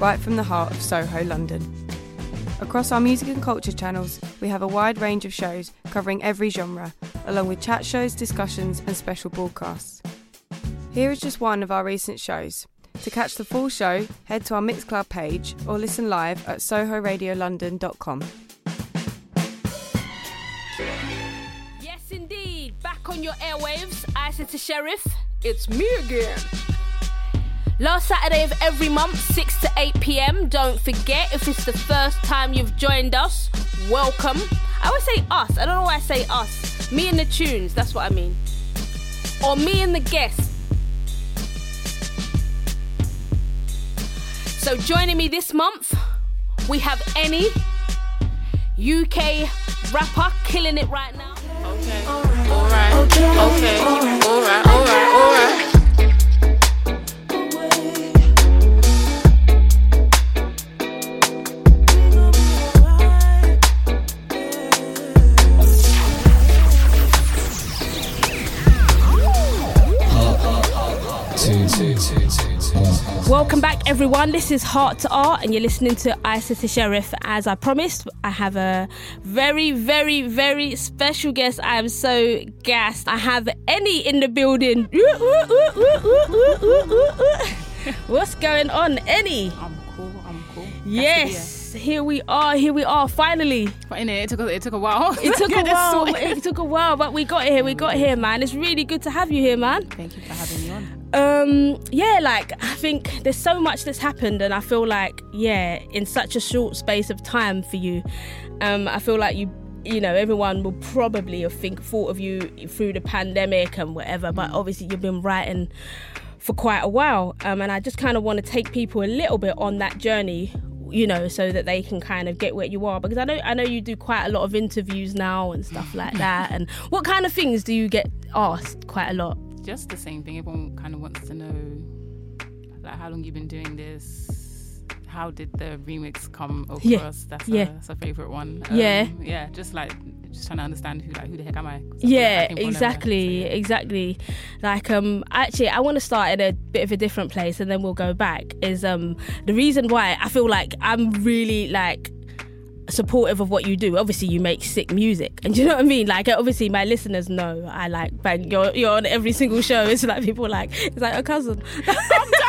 right from the heart of Soho, London. Across our music and culture channels, we have a wide range of shows covering every genre, along with chat shows, discussions, and special broadcasts. Here is just one of our recent shows. To catch the full show, head to our Mixcloud page or listen live at sohoradiolondon.com. Yes, indeed. Back on your airwaves, I said to Sheriff, it's me again. Last Saturday of every month, 6 to 8 pm. Don't forget, if it's the first time you've joined us, welcome. I always say us, I don't know why I say us. Me and the tunes, that's what I mean. Or me and the guests. So, joining me this month, we have Enny, UK rapper, killing it right now. Okay, alright, okay, alright, alright, alright. Everyone. This is Heart to Art, and you're listening to Isatta Sheriff. As I promised, I have a very, very, very special guest. I am so gassed. I have Enny in the building. What's going on, Enny? I'm cool, I'm cool. Yes, here we are. Here we are. Finally, But in it, it took a, it took a while. it took a while. It took a while, but we got here. We got here, man. It's really good to have you here, man. Thank you for having me on. Um, yeah, like I think there's so much that's happened, and I feel like yeah, in such a short space of time for you, um, I feel like you. You know, everyone will probably have think thought of you through the pandemic and whatever, but obviously you've been writing for quite a while, um, and I just kind of want to take people a little bit on that journey, you know, so that they can kind of get where you are. Because I know I know you do quite a lot of interviews now and stuff like that. And what kind of things do you get asked quite a lot? Just the same thing. Everyone kind of wants to know, like, how long you've been doing this. How did the remix come across? Yeah, That's yeah. a, that's a favorite one. Yeah. yeah. Just like just trying to understand who like who the heck am I I Yeah, nowhere, exactly, so, yeah. exactly. Like um actually I want to start in a bit of a different place and then we'll go back is um the reason why I feel like I'm really like supportive of what you do. Obviously you make sick music. And you know what I mean? Like obviously my listeners know I like bang you're you're on every single show. It's like people like it's like a cousin.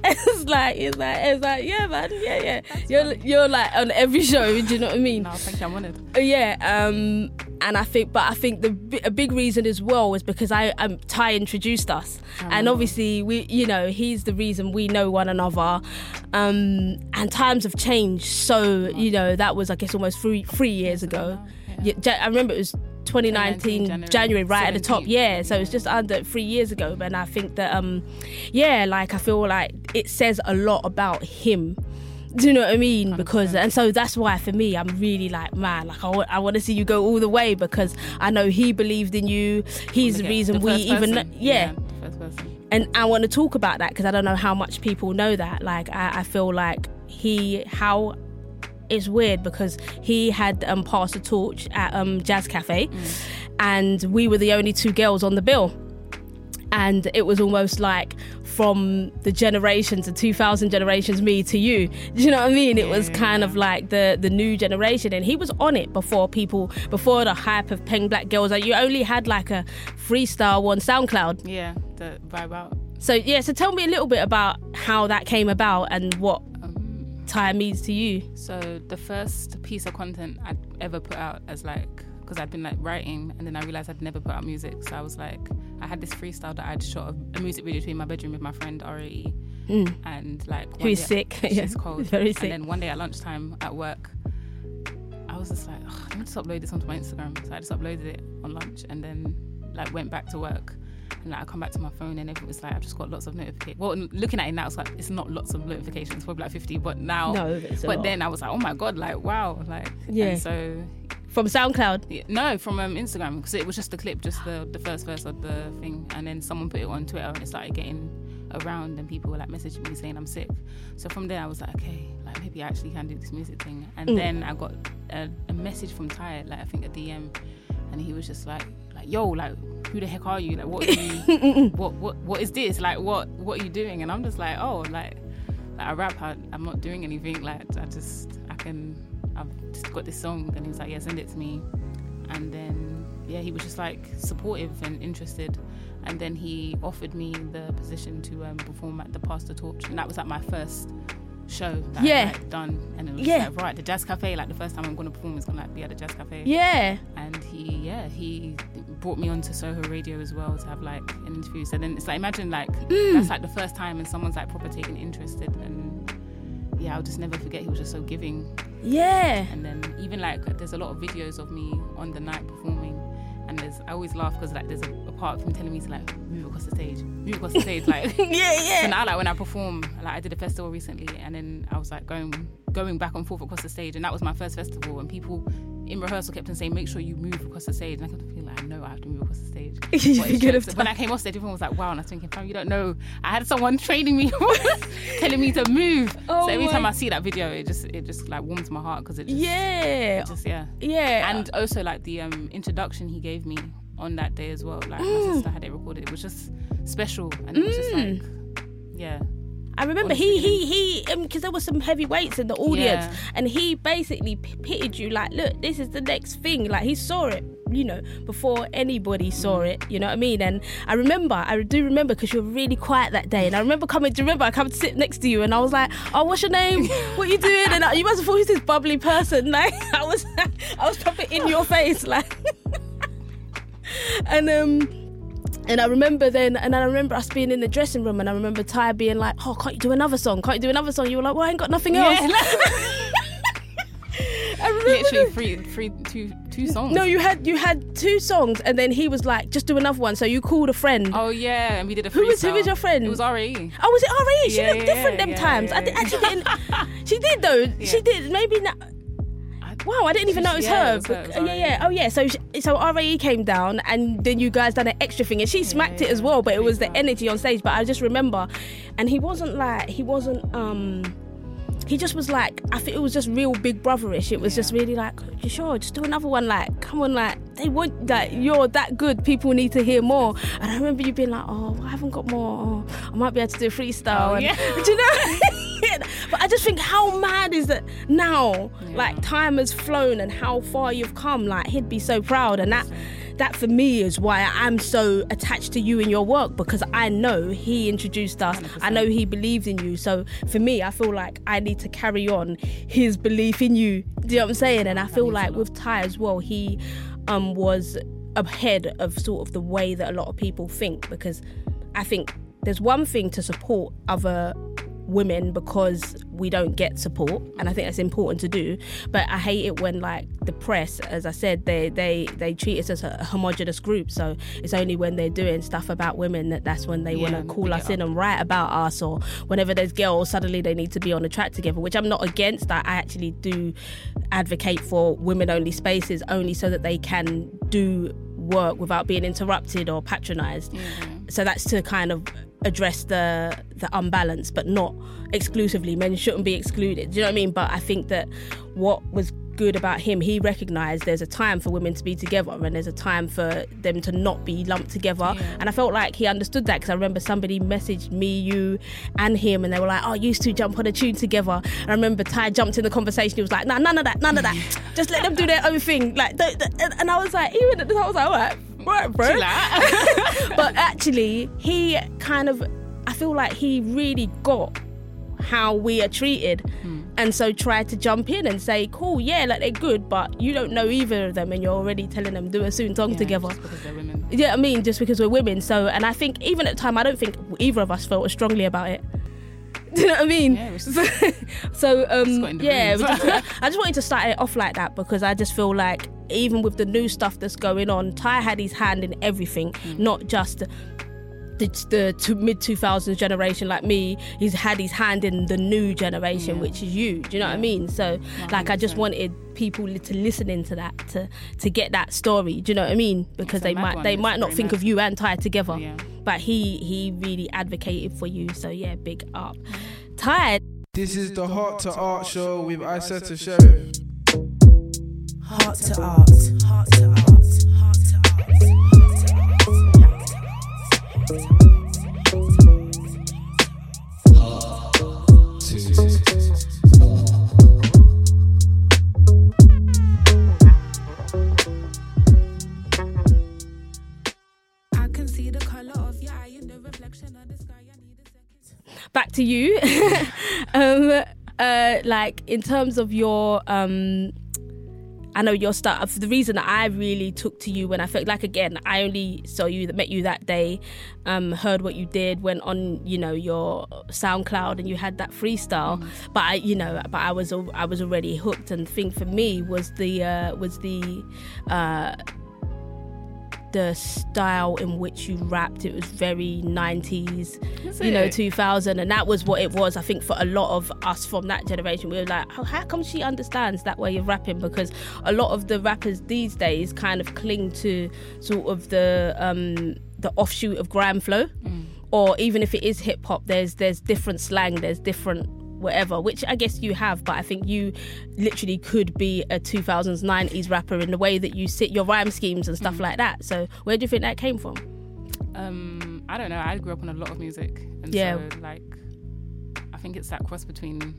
it's like it's like it's like yeah man, yeah, yeah. You're you're like on every show, do you know what I mean? No, thank you. I'm honored. Uh, yeah um and i think but i think the a big reason as well is because i um ty introduced us and obviously we you know he's the reason we know one another um and times have changed so you know that was i guess almost three three years ago yeah. I remember it was 2019 January January, right at the top yeah so it's just under three years ago and i think that um yeah like i feel like it says a lot about him do you know what I mean? Because and so that's why for me, I'm really like, man, like I want to see you go all the way because I know he believed in you. He's the reason the we even, yeah. person. And I want to talk about that because I don't know how much people know that. Like I, I feel like he how. It's weird because he had um, passed the torch at um, Jazz Cafe, and we were the only two girls on the bill. And it was almost like from the generations the 2000 generations me to you. Do you know what i mean? It was kind of like the the new generation and he was on it before people before the hype of peng black girls. Like you only had like a freestyle on soundcloud. Yeah, the vibe out. so yeah so tell me a little bit about how that came about and what Tyre means to you So the first piece of content I'd ever put out as like because I'd been like writing and then I realized I'd never put out music. So I was like, I had this freestyle that I'd shot a, a music video to in my bedroom with my friend RAE. Mm. And like, Who's sick. She's Yeah, cold. very sick. And then one day at lunchtime at work, I was just like, let me just upload this onto my Instagram. So I just uploaded it on lunch and then like went back to work. And like I come back to my phone and everything was like I've just got lots of notifications. Well, looking at it now, it's like it's not lots of notifications, probably like 50. But now, No, it's but lot. then I was like, oh my god, like wow, like Yeah. And so From SoundCloud. yeah, no, from um, Instagram because it was just the clip, just the the first verse of the thing, and then someone put it on Twitter and it started getting around, and people were like messaging me saying I'm sick. So from there, I was like, okay, like maybe I actually can do this music thing. And Mm. then I got a, a message from Ty, like I think a DM, and he was just like, like yo, like who the heck are you? Like what are you? what what what is this? Like what what are you doing? And I'm just like, oh, like like I rap, I, I'm not doing anything. Like I just I can I've just got this song, and he was like, yeah, send it to me. And then yeah, he was just like supportive and interested. And then he offered me the position to um, perform at the Pass the Torch, and that was like my first show that Yeah. I'd like, done. And it was Yeah. like, right, the Jazz Cafe, like the first time I'm going to perform is going to like, be at the Jazz Cafe Yeah. and he yeah he brought me onto Soho Radio as well to have like an interview. So then it's like imagine like Mm. that's like the first time and someone's like proper taking interested and yeah I'll just never forget he was just so giving Yeah. and then even like there's a lot of videos of me on the night performing and there's I always laugh because like there's a, a part of him telling me to like move across the stage move across the stage like Yeah, so yeah. now, like when I perform, like I did a festival recently, and then I was like going going back and forth across the stage, and that was my first festival. And people in rehearsal kept on saying, "Make sure you move across the stage." And I kept on feeling like, "I know I have to move across the stage." You But it's forget just- of when I came off stage, everyone was like, "Wow!" And I was thinking, "Fam, you don't know. I had someone training me, telling me to move." Oh so every time I see that video, it just it just like warms my heart because it just, Yeah. it just yeah. Yeah. And also like the um, introduction he gave me on that day as well. Like Mm. my sister had it recorded. It was just special, and it was just like, yeah. I remember he he he because there was some heavy weights in the audience, Yeah. and he basically p- pitted you like, look, this is the next thing. Like he saw it, you know, before anybody saw it. You know what I mean? And I remember, I do remember because you were really quiet that day, and I remember coming. Do you remember I come to sit next to you, and I was like, oh, what's your name? What are you doing? And I, you must have thought he's this bubbly person. Like I was, I was probably in your face, like, and um. And I remember then, and I remember us being in the dressing room, and I remember Ty being like, "Oh, can't you do another song? Can't you do another song?" You were like, "Well, I ain't got nothing else." Yeah. I remember literally three, three, two, two songs. No, you had you had two songs, and then he was like, "Just do another one." So you called a friend. Oh yeah, and we did a Who was- who was your friend? It was RE. Oh, was it RE? She Yeah, looked yeah, different them yeah, times. I did, actually didn't. She did though. She did. Maybe not. Wow, I didn't even know it was her. it was her, it was yeah, yeah. Oh, yeah. So, so RAE came down, and then you guys done an extra thing, and she smacked it as well. But it was the energy on stage. But I just remember, and he wasn't like he wasn't. um he just was like, I think it was just real big brotherish. It was just really like, you sure, just do another one. Like, come on, like they want like you're that good. People need to hear more. And I remember you being like, oh, I haven't got more. Oh, I might be able to do a freestyle. Oh, and, yeah. do you know? but I just think how mad is that now? Yeah. Like time has flown and how far you've come. Like he'd be so proud, and that that for me is why I'm so attached to you and your work because I know he introduced us. I know he believed in you. So for me, I feel like I need to carry on his belief in you. Do you know what I'm saying? And I feel like with Ty as well, he um was ahead of sort of the way that a lot of people think because I think there's one thing to support other women because we don't get support and I think that's important to do. But I hate it when like the press as I said they they they treat us as a homogenous group. So it's only when they're doing stuff about women that that's when they Yeah, want to call us in and write about us or whenever there's girls suddenly they need to be on the track together which I'm not against. I I actually do advocate for women only spaces only so that they can do work without being interrupted or patronized. So that's to kind of address the the unbalance but not exclusively. Men shouldn't be excluded. Do you know what i mean? But i think that what was good about him he recognized there's a time for women to be together and there's a time for them to not be lumped together. Yeah. and i felt like he understood that because i remember somebody messaged me you and him and they were like oh you to jump on a tune together. And i remember ty jumped in the conversation. He was like nah none of that none of that. Just let them do their own thing. Like don't, and- i was like even at the time i was like all right right bro. But actually he kind of i feel like he really got how we are treated. And so tried to jump in and say cool yeah like they're good but you don't know either of them and you're already telling them do a soon song Yeah, together. just because they're women. yeah i mean just because we're women. So and i think even at the time i don't think either of us felt as strongly about it. Do you know what I mean? Yeah, was so um, yeah, just- I just wanted to start it off like that because I just feel like even with the new stuff that's going on, Ty had his hand in everything, Mm. not just the, the mid 2000s generation like me he's had his hand in the new generation Yeah. which is you do you know what i mean so like i just 100%. wanted people to listen into that to to get that story do you know what i mean because a they might they might not think mad. of you and ty together Yeah. but he he really advocated for you so yeah big up ty This is the Heart to Art show with Isatta Sheriff. Heart to art. Heart to art. Back to you. Um uh like in terms of your um I know your start. The reason that I really took to you when I felt like again, I only saw you, met you that day, um, heard what you did, went on, you know, your SoundCloud, and you had that freestyle. But I, you know, but I was, I was already hooked. And the thing for me was the, uh, was the, uh, the style in which you rapped. It was very 90s, Is you know, 2000. And that was what it was, I think, for a lot of us from that generation. We were like, oh, how come she understands that way of rapping? Because a lot of the rappers these days kind of cling to sort of the, um, the offshoot of grime flow. Or even if it is hip hop, there's there's different slang, there's different whatever, which I guess you have, but I think you literally could be a 2000s, 90s rapper in the way that you sit your rhyme schemes and stuff like that. So where do you think that came from? Um, I don't know. I grew up on a lot of music, and Yeah. so like, I think it's that cross between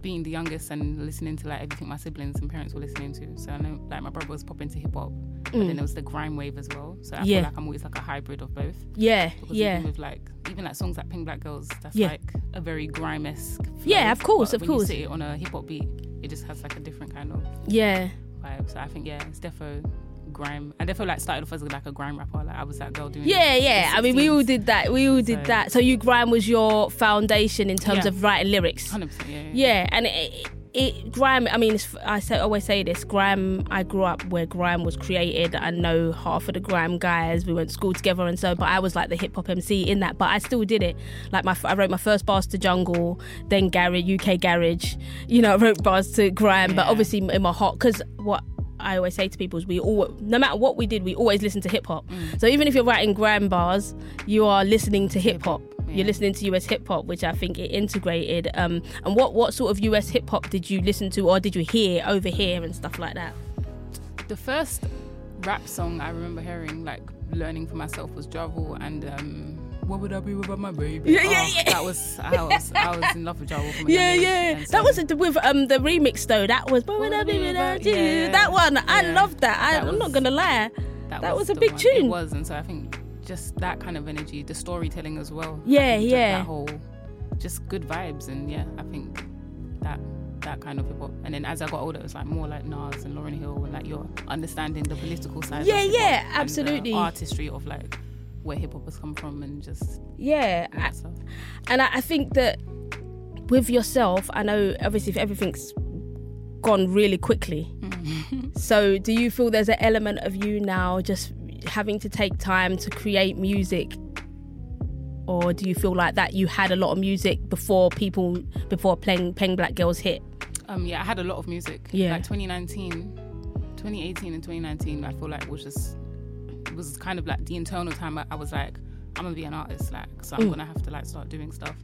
being the youngest and listening to like everything my siblings and parents were listening to. So I know like my brother was popping to hip hop, but then there was the grime wave as well. So I Mm. Yeah. feel like I'm always like a hybrid of both. Yeah, Because yeah. even with like even like songs like Peng Black Girls, that's Yeah. like a very grime esque. Yeah, of course, of course. You sit it on a hip hop beat, it just has like a different kind of Yeah. vibe. So I think yeah, it's defo grime. I defo like started off as like a grime rapper. Like I was that girl doing. Yeah, the- yeah. the I mean, we all did that. We all did So- that. So you grime was your foundation in terms Yeah. of writing lyrics. 100%, yeah, yeah. Yeah, and it, it grime. I mean, it's, I say, always say this. Grime. I grew up where grime was created. I know half of the grime guys. We went to school together, and so. But I was like the hip hop MC in that. But I still did it. Like my, I wrote my first bars to jungle, then garage, UK garage. You know, I wrote bars to grime. But obviously in my heart, because what. I always say to people is we all no matter what we did we always listen to hip hop. Mm. So even if you're writing grime bars, you are listening to hip hop. hip-hop, You're listening to US hip hop, which I think it integrated. Um, and what what sort of US hip hop did you listen to, or did you hear over here and stuff like that? The first rap song I remember hearing, like learning for myself, was Jarvel and um, "What Would I Be Without My Baby." Yeah, yeah, Oh, yeah. That was I was I was in love with Jarvel from Yeah, yeah. so- That was it with um the remix though. That was "But Would I Be Without You." Yeah. That one, I Yeah. loved that. I, That I'm not gonna lie. that was a big one. tune. It was, and so I think just that kind of energy, the storytelling as well. Yeah, yeah. That whole, just good vibes, and yeah, I think that that kind of hip hop. And then as I got older, it was like more like Nas and Lauryn Hill, and like you're understanding the political side. Yeah, yeah, absolutely. artistry of like where hip hop has come from, and just Yeah, I- and I, I think that with yourself, I know obviously if everything's gone really quickly. so do you feel there's an element of you now just having to take time to create music? Or do you feel like that you had a lot of music before people before playing Peng Black Girls hit? Um, yeah, I had a lot of music. Yeah. Like 2019, 2018 and 2019, I feel like was just was kind of like the internal time. I, was like, I'm gonna be an artist, like, so I'm Mm. gonna have to like start doing stuff.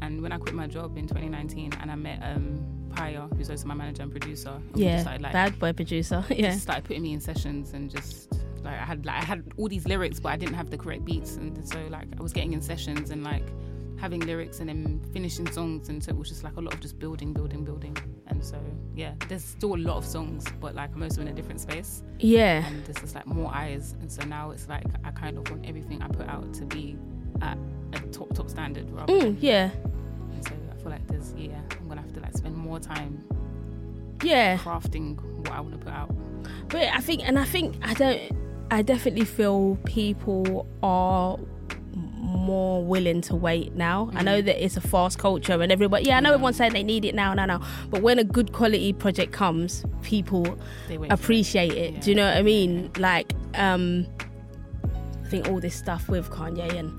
And when I quit my job in 2019, and I met um Paya, who's also my manager and producer, and Yeah, started, like, bad boy producer. Yeah, just started putting me in sessions and just like I had like I had all these lyrics but I didn't have the correct beats and so like I was getting in sessions and like having lyrics and then finishing songs and so it was just like a lot of just building building building. And so yeah there's still a lot of songs but like I'm also in a different space. Yeah, and there's just like more eyes. And so now it's like I kind of want everything I put out to be at a top top standard rather mm, yeah, and so I feel like there's yeah I'm gonna have to like spend more time yeah. crafting what I want to put out. But I think, and I think, I don't, I definitely feel people are more willing to wait now. I know that it's a fast culture and everybody, yeah, I know everyone's saying they need it now, now, now. But when a good quality project comes, people it. appreciate it. Do you know what I mean? Like, um, I think all this stuff with Kanye and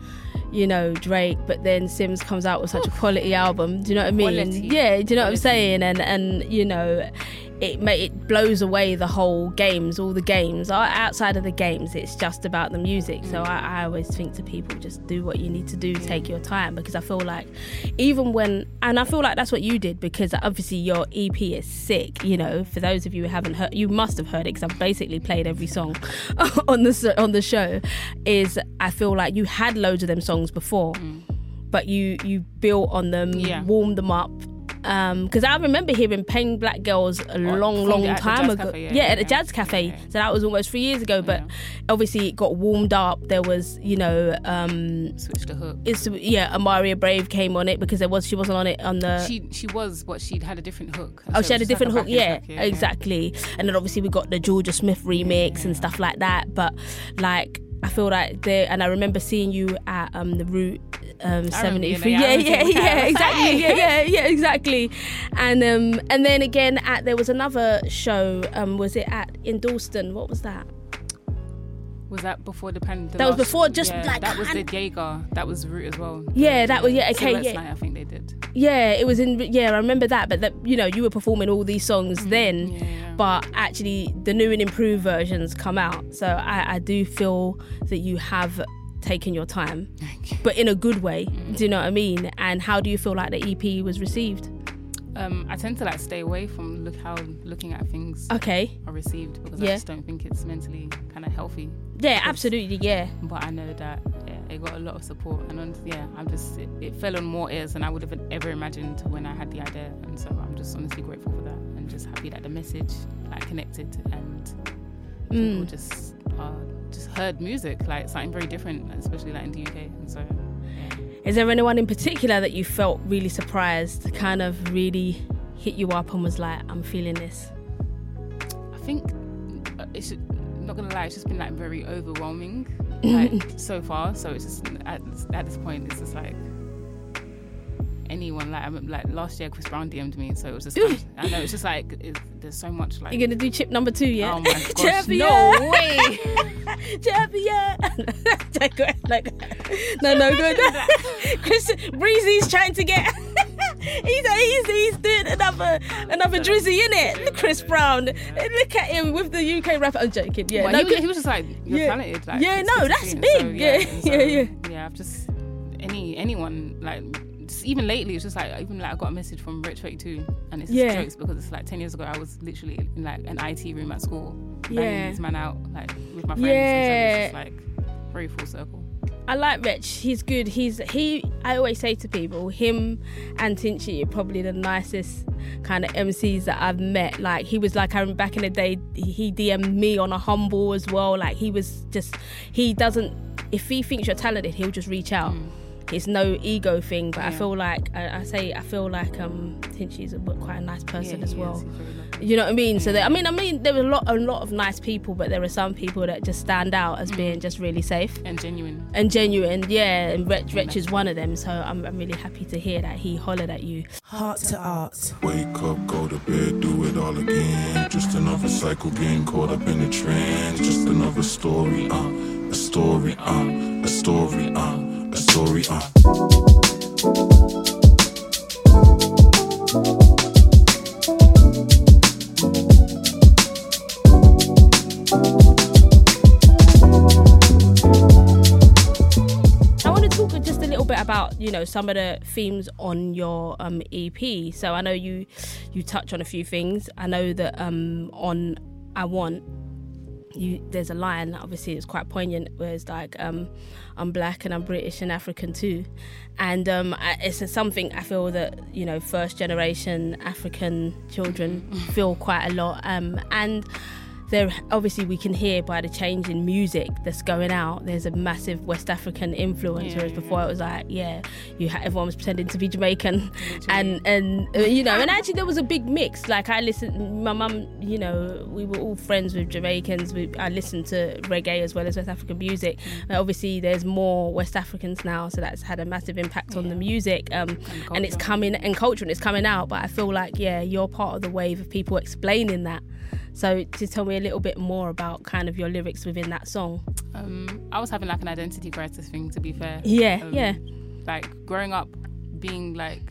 you know Drake, but then Simz comes out with such a quality album. Do you know what I mean? Quality. Yeah, do you know what I'm saying? And and you know, it it blows away the whole games, all the games. Outside of the games, it's just about the music. So I, I always think to people, just do what you need to do, take your time, because I feel like even when and I feel like that's what you did because obviously your EP is sick. You know, for those of you who haven't heard, you must have heard it because I've basically played every song on the on the show. Is I feel like you had loads of them songs before, mm. but you you built on them, Yeah. warmed them up. Because I remember hearing "Peng Black Girls" a long, long the- time ago. Cafe, yeah, yeah, at the yeah. Jazz Cafe. Yeah. So that was almost three years ago. But Yeah. obviously, it got warmed up. There was, you know, um, Switch the hook. it's yeah, Amaria Brave came on it because there was she wasn't on it on the. she she was, but she'd had a different hook. Oh, So she had a different like hook, yeah, track, yeah. exactly. And then obviously we got the Jorja Smith remix and stuff like that. But like, I feel like there, and I remember seeing you at um the Route um I remember seventy you Yeah, yeah, yeah, yeah, exactly. Yeah, yeah, yeah, exactly. And um and then again at there was another show. Um, was it at in Dalston? What was that? Was that before the pandemic? That was before, just yeah, like that was the Jaeger. That was Root as well. Yeah, that was- yeah, okay, yeah. Night, I think they did. Yeah, it was in. Yeah, I remember that. But that you know you were performing all these songs then. Mm, Yeah, but actually the new and improved versions come out so I, I do feel that you have taken your time but in a good way Mm. do you know what i mean and how do you feel like the ep was received Um, I tend to like stay away from look how looking at things okay are received because Yeah. I just don't think it's mentally kind of healthy. yeah absolutely yeah But I know that yeah, it got a lot of support, and on, yeah, I'm just it, it fell on more ears than I would have ever imagined when I had the idea, and so I'm just honestly grateful for that, and just happy that the message like connected and people Mm. just uh, just heard music like something very different, especially like in the UK, and so is there anyone in particular that you felt really surprised kind of really hit you up and was like i'm feeling this I think uh, it's not gonna lie, it's just been like very overwhelming, like so far. So it's just at, at this point, it's just like anyone. Like I remember, like last year, Chris Brown DM'd me, so it was just. I know it's just like it, there's so much like. you're gonna do chip number two yeah Oh my gosh! No way! champion like no no good chris breezy's trying to get he's, he's he's doing another another drizzy in it chris brown look at him with the uk rapper i'm joking yeah Well, no, he, was, he was just like you're Yeah. talented. Like, Yeah, no, that's big. So, Yeah, yeah, yeah. Yeah, I've just any anyone like. Just even lately, it's just like even like I got a message from Wretch 32 and it's just Yeah. jokes because it's like 10 years ago I was literally in like an IT room at school Yeah. this man out like with my friends and so Yeah. it's just like very full circle I like Rich. He's good. He's he. I always say to people, him and Tinchy are probably the nicest kind of MCs that I've met. Like he was like I remember back in the day, he DM'd me on a humble as well. Like he was just he doesn't. If he thinks you're talented, he'll just reach out. Mm. It's no ego thing, but I feel like I, I say I feel like um Tinchy's a, quite a nice person Yeah, as well. is. He's very lovely. You know what I mean? So that, I mean, I mean, there were a lot, a lot of nice people, but there are some people that just stand out as being just really safe and genuine and genuine. Yeah, and Wretch, Wretch is one of them. So I'm, I'm really happy to hear that he hollered at you. Heart to art. Wake up, go to bed, do it all again. Just another cycle getting caught up in the trend. Just another story, uh, a story, uh, a story, uh, a story, uh. I want to talk just a little bit about you know some of the themes on your um, EP. So I know you you touch on a few things. I know that um, on I want you there's a line obviously it's quite poignant where it's like um, I'm black and I'm British and African too, and um, I, it's something I feel that you know first generation African children feel quite a lot um, and there obviously we can hear by the change in music that's going out there's a massive west african influence Yeah, whereas yeah, before. It was like yeah you ha- everyone was pretending to be jamaican. And and uh, you know and actually there was a big mix. Like i listened my mum you know we were all friends with jamaicans. We, i listened to reggae as well as west african music. And obviously there's more west africans now so that's had a massive impact on the music um, and it's coming and culture and it's coming out. But i feel like yeah you're part of the wave of people explaining that so to tell me a little bit more about kind of your lyrics within that song Um, I was having like an identity crisis thing. To be fair, Yeah, Um, yeah, Like growing up, being like,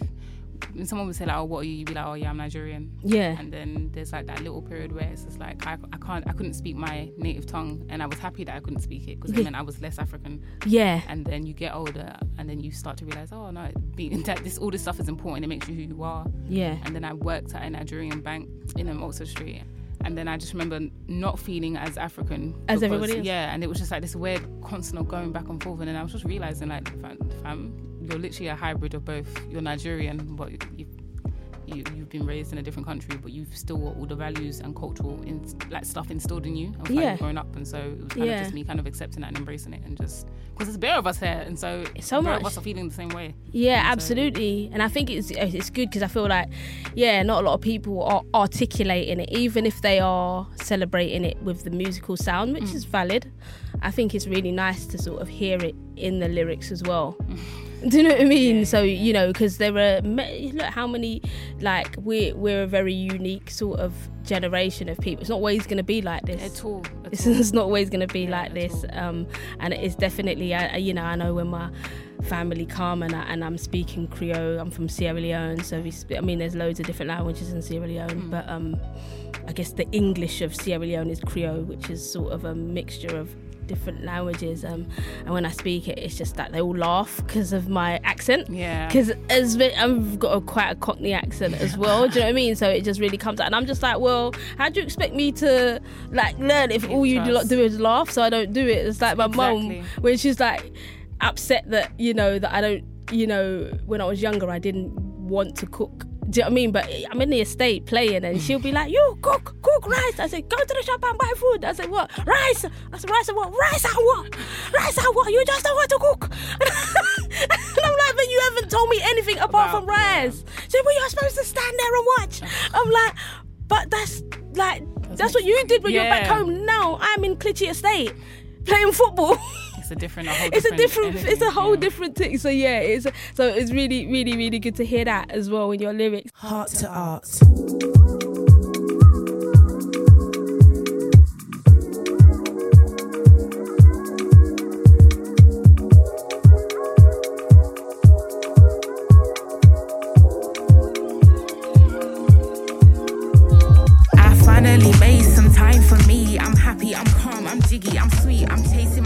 when someone would say like, "Oh, what are you?" You'd be like, "Oh, yeah, I'm Nigerian." yeah, And then there's like that little period where it's just like I, I can't I couldn't speak my native tongue, and I was happy that I couldn't speak it because it meant I was less African. yeah, And then you get older, and then you start to realize, oh no, being that this all this stuff is important. It makes you who you are. yeah, And then I worked at a Nigerian bank in Oxford Street. And then I just remember not feeling as African As because- everybody else. Yeah, and it was just like this weird constant of going back and forth. And then I was just realizing, like, fam, fam you're literally a hybrid of both. You're Nigerian, but you, you you've been raised in a different country, but you've still got all the values and cultural in, like stuff instilled in you Yeah. you've up. And so it was kind Yeah. of just me kind of accepting that and embracing it, and just because there's a bear of us here, and so So bear of us are feeling the same way. yeah, So- absolutely. And I think it's it's good because I feel like, yeah, not a lot of people are articulating it, even if they are celebrating it with the musical sound, which mm. is valid. I think it's really nice to sort of hear it in the lyrics as well. Do you know what I mean? So you know, because there are look how many like we're we're a very unique sort of generation of people. It's not always going to be like this. At all. At It's, all. it's not always going to be Yeah, like this. Um, and it is definitely, uh, you know, I know when my family come and, I, and I'm speaking Creole, I'm from Sierra Leone, so we sp- I mean, there's loads of different languages in Sierra Leone, Mm. but um, I guess the English of Sierra Leone is Creole, which is sort of a mixture of different languages. Um, and when I speak it, it's just that they all laugh because of my accent Yeah. because as I've got a quite a Cockney accent as well. do you know what I mean? So it just really comes out, and I'm just like, well, how do you expect me to like learn if all you do, do is laugh? So I don't do it. It's like my Exactly. mum when she's like upset that you know that I don't, you know, when I was younger, I didn't want to cook. Do you know what I mean? But I'm in the estate playing, and she'll be like, "You cook, cook rice." I said, "Go to the shop and buy food." I said, "What rice?" I said, "Rice and what? Rice and what? Rice and what? You just don't want to cook." and I'm like, "But you haven't told me anything apart About- from rice." She said, "Well, you're supposed to stand there and watch." I'm like, "But that's like that's what you did when you're back home. Now I'm in Clichy Estate playing football." it's a different, a it's different a different, energy, it's a whole yeah. different thing. So yeah, it's so it's really, really, really good to hear that as well in your lyrics. Heart to art. I'm happy, I'm calm, I'm jiggy, I'm sweet, I'm chasing